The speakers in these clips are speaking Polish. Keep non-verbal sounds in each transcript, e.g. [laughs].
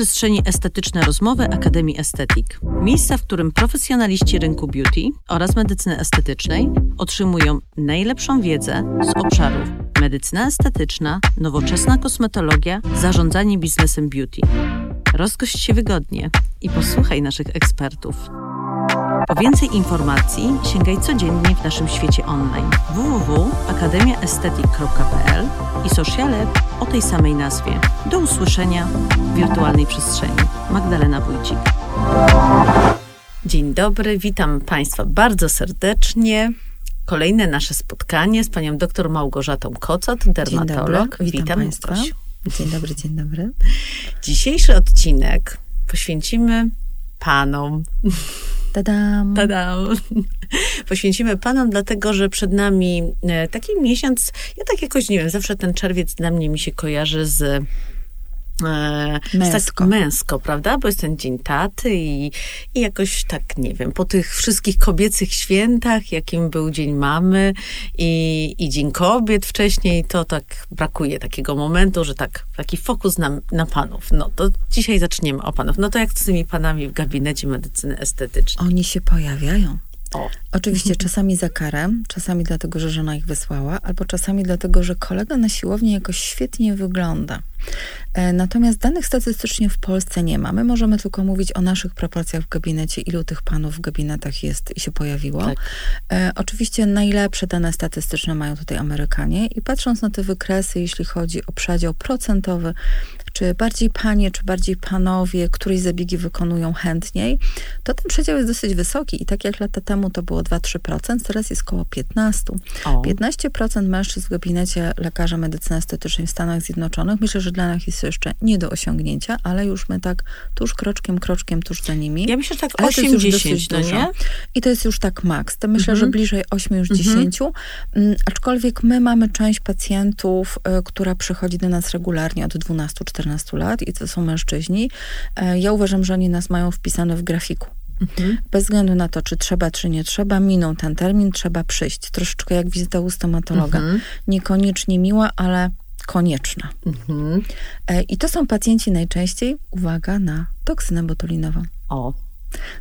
przestrzeni estetyczne rozmowy Akademii Estetik. Miejsca, w którym profesjonaliści rynku beauty oraz medycyny estetycznej otrzymują najlepszą wiedzę z obszarów medycyna estetyczna, nowoczesna kosmetologia, zarządzanie biznesem beauty. Rozgość się wygodnie i posłuchaj naszych ekspertów. Po więcej informacji sięgaj codziennie w naszym świecie online www.akademiaestetyk.pl i sociale o tej samej nazwie. Do usłyszenia w wirtualnej przestrzeni. Magdalena Wójcik. Dzień dobry, witam Państwa bardzo serdecznie. Kolejne nasze spotkanie z panią dr Małgorzatą Kocot, dermatolog. Dzień dobry, witam, witam Państwa. Kosiu. Dzień dobry, dzień dobry. Dzisiejszy odcinek poświęcimy panom. Tadam. Tadam. [laughs] Poświęcimy panom, dlatego że przed nami e, taki miesiąc, ja tak jakoś nie wiem, zawsze ten czerwiec dla mnie mi się kojarzy z z Męsko. Tak męsko, prawda? Bo jest ten dzień taty i, i jakoś tak, nie wiem, po tych wszystkich kobiecych świętach, jakim był Dzień Mamy i, i Dzień Kobiet wcześniej, to tak brakuje takiego momentu, że tak, taki fokus na, na panów. No to dzisiaj zaczniemy o panów. No to jak z tymi panami w gabinecie medycyny estetycznej? Oni się pojawiają. O, Oczywiście czasami za karę, czasami dlatego, że żona ich wysłała, albo czasami dlatego, że kolega na siłowni jakoś świetnie wygląda. E, Natomiast danych statystycznie w Polsce nie ma. My możemy tylko mówić o naszych proporcjach w gabinecie, ilu tych panów w gabinetach jest i się pojawiło. Tak. E, oczywiście najlepsze dane statystyczne mają tutaj Amerykanie i patrząc na te wykresy, jeśli chodzi o przedział procentowy, czy bardziej panie, czy bardziej panowie, któreś zabiegi wykonują chętniej, to ten przedział jest dosyć wysoki i tak jak lata temu to było 2-3%, teraz jest około 15%. o. 15% mężczyzn w gabinecie lekarza medycyny estetycznej w Stanach Zjednoczonych. Myślę, że dla nas jest jeszcze nie do osiągnięcia, ale już my tak tuż kroczkiem, kroczkiem tuż za nimi. Ja myślę, że tak Ale to jest już 8-10, dosyć no dużo. nie? I to jest już tak maks. To myślę, Mhm. że bliżej 8 już 10. Mm, Aczkolwiek my mamy część pacjentów, y, która przychodzi do nas regularnie od 12-14 lat i to są mężczyźni. E, Ja uważam, że oni nas mają wpisane w grafiku. Mhm. Bez względu na to, czy trzeba, czy nie trzeba, minął ten termin, trzeba przyjść. Troszeczkę jak wizyta u stomatologa. Mhm. Niekoniecznie miła, ale konieczna. Mhm. E, I to są pacjenci najczęściej, uwaga, na toksynę botulinową. O,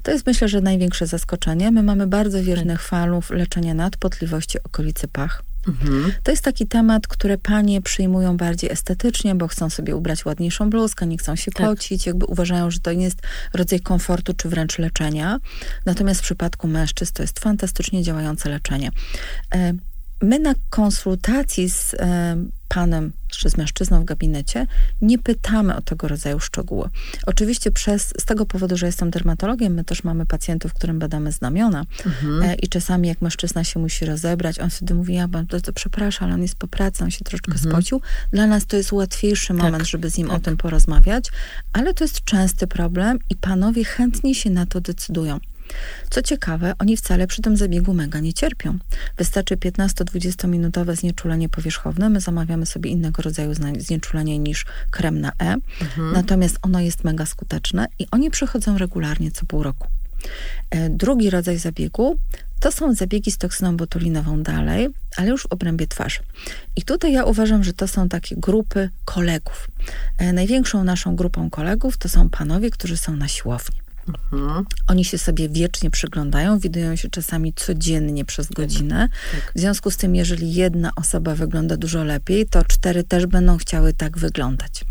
To jest myślę, że największe zaskoczenie. My mamy bardzo wiernych falów leczenia nadpotliwości okolicy pach. Mhm. To jest taki temat, który panie przyjmują bardziej estetycznie, bo chcą sobie ubrać ładniejszą bluzkę, nie chcą się Tak. jakby uważają, że to nie jest rodzaj komfortu czy wręcz leczenia. Natomiast w przypadku mężczyzn to jest fantastycznie działające leczenie. E, My na konsultacji z e, panem, czy z mężczyzną w gabinecie, nie pytamy o tego rodzaju szczegóły. Oczywiście przez, z tego powodu, że jestem dermatologiem, my też mamy pacjentów, którym badamy znamiona Mhm. e, i czasami jak mężczyzna się musi rozebrać, on wtedy mówi, ja pan, to, przepraszam, ale on jest po pracy, on się troszeczkę Mhm. spocił. Dla nas to jest łatwiejszy moment, żeby z nim o tak. tym porozmawiać, ale to jest częsty problem i panowie chętnie się na to decydują. Co ciekawe, oni wcale przy tym zabiegu mega nie cierpią. Wystarczy 15-20 minutowe znieczulenie powierzchowne. My zamawiamy sobie innego rodzaju znieczulenie niż krem na E. Mhm. Natomiast ono jest mega skuteczne i oni przychodzą regularnie co pół roku. E, Drugi rodzaj zabiegu to są zabiegi z toksyną botulinową dalej, ale już w obrębie twarzy. I tutaj ja uważam, że to są takie grupy kolegów. E, Największą naszą grupą kolegów to są panowie, którzy są na siłowni. Mhm. Oni się sobie wiecznie przyglądają, widują się czasami codziennie przez godzinę. tak. W związku z tym, jeżeli jedna osoba wygląda dużo lepiej, to cztery też będą chciały tak wyglądać.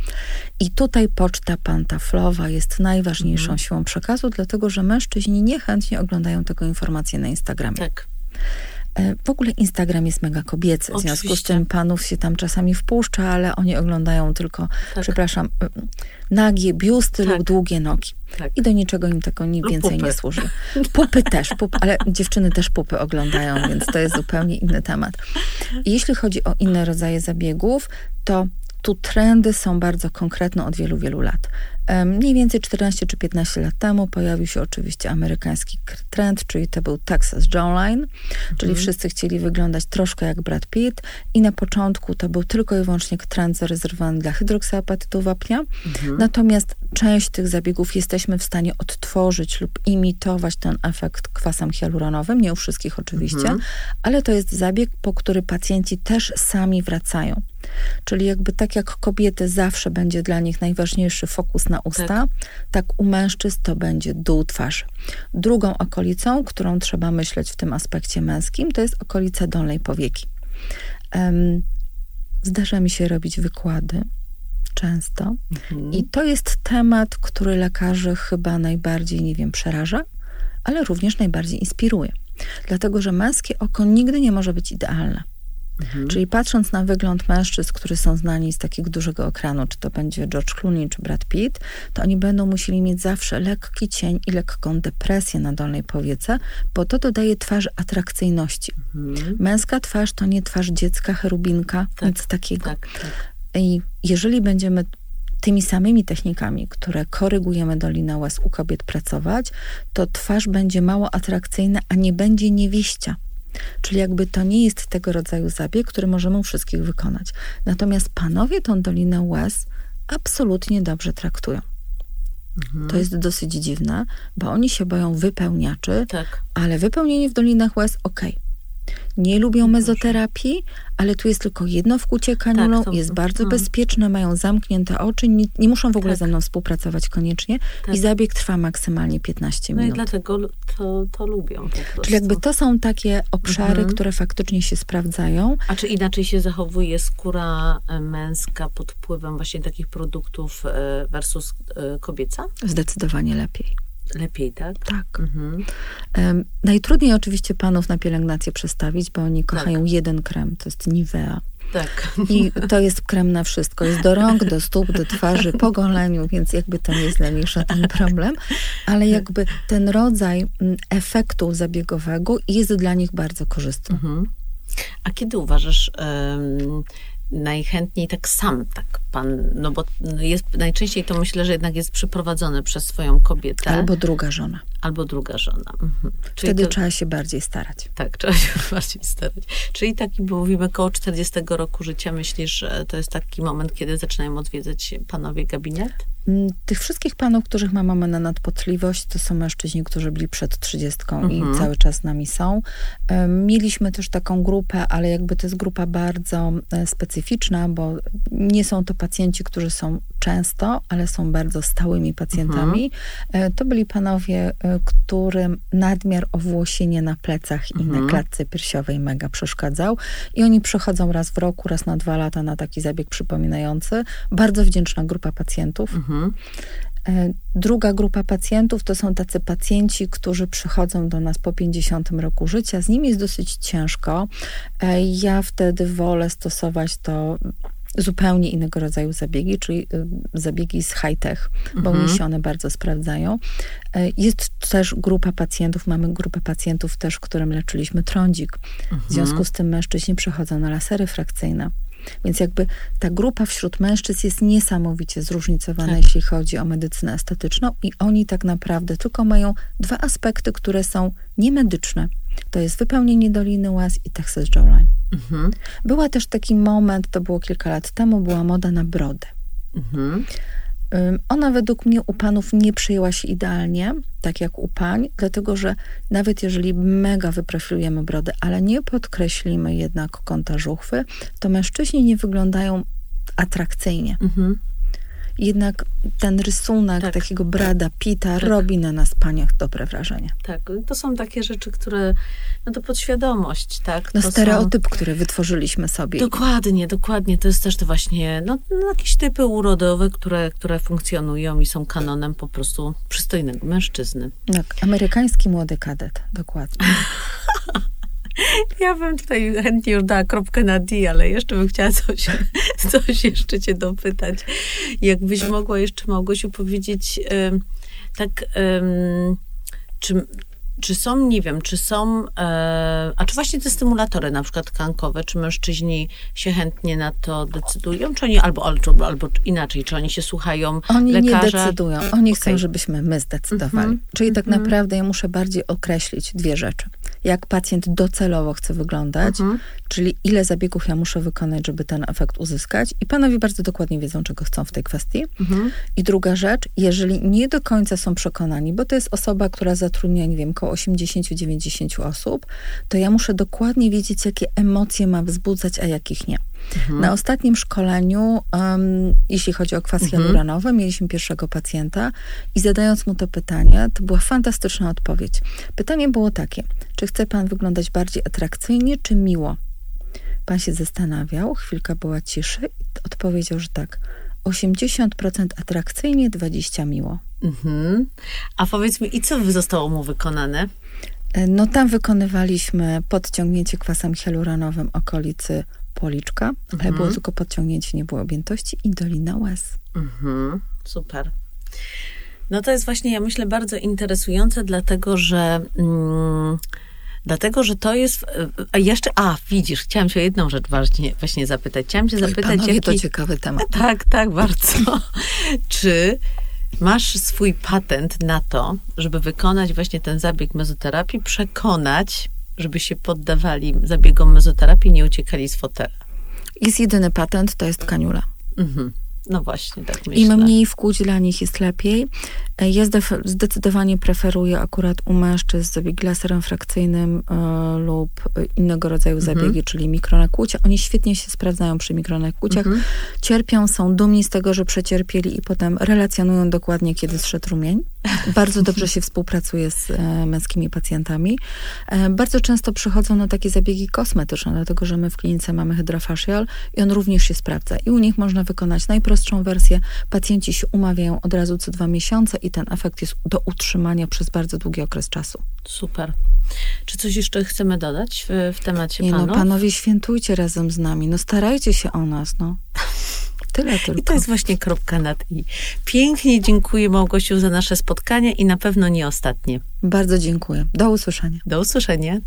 I tutaj poczta pantaflowa jest najważniejszą Mhm. siłą przekazu, dlatego że mężczyźni niechętnie oglądają tego informacje na Instagramie. Tak. E, W ogóle Instagram jest mega kobiecy, w związku z Oczywiście. tym panów się tam czasami wpuszcza, ale oni oglądają tylko, Tak. przepraszam, e, nagie biusty Tak. lub długie nogi. Tak. I do niczego im tego nic Lub więcej pupy. nie służy. Pupy też, pup, ale dziewczyny też pupy oglądają, więc to jest zupełnie inny temat. I jeśli chodzi o inne rodzaje zabiegów, to tu trendy są bardzo konkretne od wielu, wielu lat. Em, Mniej więcej 14 czy 15 lat temu pojawił się oczywiście amerykański trend, czyli to był Texas Jawline, czyli wszyscy chcieli wyglądać troszkę jak Brad Pitt i na początku to był tylko i wyłącznie trend zarezerwowany dla hydroksyapatytu wapnia, natomiast część tych zabiegów jesteśmy w stanie odtworzyć lub imitować ten efekt kwasem hialuronowym, nie u wszystkich oczywiście, ale to jest zabieg, po który pacjenci też sami wracają. Czyli jakby tak jak kobiety zawsze będzie dla nich najważniejszy fokus na na usta, tak. tak u mężczyzn to będzie dół twarzy. Drugą okolicą, którą trzeba myśleć w tym aspekcie męskim, to jest okolica dolnej powieki. Um, zdarza mi się robić wykłady często mhm. i to jest temat, który lekarzy chyba najbardziej, nie wiem, przeraża, ale również najbardziej inspiruje. Dlatego, że męskie oko nigdy nie może być idealne. Mhm. Czyli patrząc na wygląd mężczyzn, którzy są znani z takiego dużego ekranu, czy to będzie George Clooney, czy Brad Pitt, to oni będą musieli mieć zawsze lekki cień i lekką depresję na dolnej powiece, bo to dodaje twarzy atrakcyjności. Mhm. Męska twarz to nie twarz dziecka, cherubinka, tak, nic takiego. Tak, tak. I jeżeli będziemy tymi samymi technikami, które korygujemy dolinę łez u kobiet pracować, to twarz będzie mało atrakcyjna, a nie będzie niewieścia. Czyli jakby to nie jest tego rodzaju zabieg, który możemy u wszystkich wykonać. Natomiast panowie tą dolinę łez absolutnie dobrze traktują. Mhm. To jest dosyć dziwne, bo oni się boją wypełniaczy, tak. ale wypełnienie w dolinach łez, okej. Okay nie lubią mezoterapii, ale tu jest tylko jedno wkucie kanulą, tak, jest bardzo no. bezpieczne, mają zamknięte oczy, nie, nie muszą w ogóle tak. ze mną współpracować koniecznie tak. i zabieg trwa maksymalnie 15 minut. No i dlatego to, to lubią Czyli jakby to są takie obszary, mhm. które faktycznie się sprawdzają. A czy inaczej się zachowuje skóra e, męska pod wpływem właśnie takich produktów e, versus e, kobieca? Zdecydowanie lepiej. Lepiej, tak? Tak. Mhm. Um, najtrudniej oczywiście panów na pielęgnację przestawić, bo oni kochają tak. jeden krem, to jest Nivea. Tak. I to jest krem na wszystko. Jest do rąk, do stóp, do twarzy, po goleniu, więc jakby to nie jest dla nich żaden problem. Ale tak. jakby ten rodzaj mm, efektu zabiegowego jest dla nich bardzo korzystny. Mhm. A kiedy uważasz, najchętniej tak sam, tak pan, no bo jest, najczęściej to myślę, że jednak jest przyprowadzony przez swoją kobietę. Albo druga żona. Albo druga żona. Mhm. Wtedy to, trzeba się bardziej starać. Tak, trzeba się [laughs] bardziej starać. Czyli taki, bo mówimy około 40 roku życia, myślisz, że to jest taki moment, kiedy zaczynają odwiedzać panowie gabinet? Mm, tych wszystkich panów, których ma mamy na nadpotliwość, to są mężczyźni, którzy byli przed trzydziestką mhm. i cały czas nami są. Mieliśmy też taką grupę, ale jakby to jest grupa bardzo e, specyficzna, bo nie są to pacjenci, którzy są często, ale są bardzo stałymi pacjentami. Mhm. E, to byli panowie, e, którym nadmiar owłosienia na plecach i mhm. na klatce piersiowej mega przeszkadzał. I oni przychodzą raz w roku, raz na dwa lata na taki zabieg przypominający. Bardzo wdzięczna grupa pacjentów. Mhm. E, druga grupa pacjentów to są tacy pacjenci, którzy przychodzą do nas po 50 roku życia. Z nimi jest dosyć ciężko. Ja wtedy wolę stosować to zupełnie innego rodzaju zabiegi, czyli y, zabiegi z high-tech, bo mhm. mi się one bardzo sprawdzają. E, jest też grupa pacjentów, mamy grupę pacjentów też, którym leczyliśmy trądzik. Mhm. W związku z tym mężczyźni przechodzą na lasery frakcyjne. Więc jakby ta grupa wśród mężczyzn jest niesamowicie zróżnicowana, tak. jeśli chodzi o medycynę estetyczną i oni tak naprawdę tylko mają dwa aspekty, które są niemedyczne. To jest wypełnienie Doliny Łaz i Texas Jawline. Mhm. Była też taki moment, to było kilka lat temu, była moda na brodę. Mhm. Ona według mnie u panów nie przyjęła się idealnie, tak jak u pań, dlatego że nawet jeżeli mega wyprofilujemy brodę, ale nie podkreślimy jednak kąta żuchwy, to mężczyźni nie wyglądają atrakcyjnie. Mhm jednak ten rysunek tak. takiego Brada Pita tak. robi na nas paniach dobre wrażenie. Tak, to są takie rzeczy, które, no to podświadomość, tak? No to stereotyp, są... który wytworzyliśmy sobie. Dokładnie, dokładnie. To jest też to właśnie, no, no, jakieś typy urodowe, które, które funkcjonują i są kanonem po prostu przystojnego mężczyzny. Tak, amerykański młody kadet, dokładnie. [laughs] [laughs] Ja bym tutaj chętnie już dała kropkę na D, ale jeszcze bym chciała coś, [laughs] coś jeszcze cię dopytać. Jakbyś mogła jeszcze, Małgosiu, powiedzieć tak, czy, czy są, nie wiem, czy są, e, a czy właśnie te stymulatory, na przykład tkankowe, czy mężczyźni się chętnie na to decydują, czy oni albo, albo, albo inaczej, czy oni się słuchają oni lekarza? Nie decydują, oni okay. chcą, żebyśmy my zdecydowali. Mm -hmm. Czyli tak mm -hmm. naprawdę ja muszę bardziej określić dwie rzeczy jak pacjent docelowo chce wyglądać, mhm. czyli ile zabiegów ja muszę wykonać, żeby ten efekt uzyskać. I panowie bardzo dokładnie wiedzą, czego chcą w tej kwestii. Mhm. I druga rzecz, jeżeli nie do końca są przekonani, bo to jest osoba, która zatrudnia, nie wiem, około 80-90 osób, to ja muszę dokładnie wiedzieć, jakie emocje ma wzbudzać, a jakich nie. Mhm. Na ostatnim szkoleniu, um, jeśli chodzi o kwas mhm. hialuranowy, mieliśmy pierwszego pacjenta i zadając mu to pytanie, to była fantastyczna odpowiedź. Pytanie było takie, czy chce pan wyglądać bardziej atrakcyjnie, czy miło? Pan się zastanawiał, chwilka była ciszy i odpowiedział, że tak. 80% atrakcyjnie, 20% miło. Mhm. A powiedz mi, i co zostało mu wykonane? E, no tam wykonywaliśmy podciągnięcie kwasem hialuronowym okolicy policzka, mhm. ale było tylko podciągnięcie, nie było objętości i dolina łez. Mhm. Super. No to jest właśnie, ja myślę, bardzo interesujące, dlatego że... Mm, Dlatego, że to jest. A jeszcze, a widzisz, chciałam się o jedną rzecz właśnie, właśnie zapytać. Chciałam cię zapytać. Oj, jaki, to ciekawy temat. [laughs] Tak, tak, bardzo. [laughs] Czy masz swój patent na to, żeby wykonać właśnie ten zabieg mezoterapii, przekonać, żeby się poddawali zabiegom mezoterapii, nie uciekali z fotela? Jest jedyny patent, to jest kaniula. Mhm. No właśnie, tak myślę. Im mniej wkłuć dla nich jest lepiej. E, ja zdecydowanie preferuję akurat u mężczyzn zabiegi laserem frakcyjnym e, lub innego rodzaju mhm. zabiegi, czyli mikronakłucia. Oni świetnie się sprawdzają przy mikronakłuciach. Mhm. Cierpią, są dumni z tego, że przecierpieli i potem relacjonują dokładnie, kiedy zszedł rumień. Bardzo dobrze się współpracuje z e, męskimi pacjentami. E, bardzo często przychodzą na takie zabiegi kosmetyczne, dlatego że my w klinice mamy hydrofacial i on również się sprawdza. I u nich można wykonać najprostszą wersję. Pacjenci się umawiają od razu co dwa miesiące i ten efekt jest do utrzymania przez bardzo długi okres czasu. Super. Czy coś jeszcze chcemy dodać w, w temacie Nie panów? no, panowie świętujcie razem z nami. No starajcie się o nas, no. [laughs] Tyle tylko. I to jest właśnie kropka nad i. Pięknie dziękuję Małgosiu za nasze spotkanie i na pewno nie ostatnie. Bardzo dziękuję. Do usłyszenia. Do usłyszenia.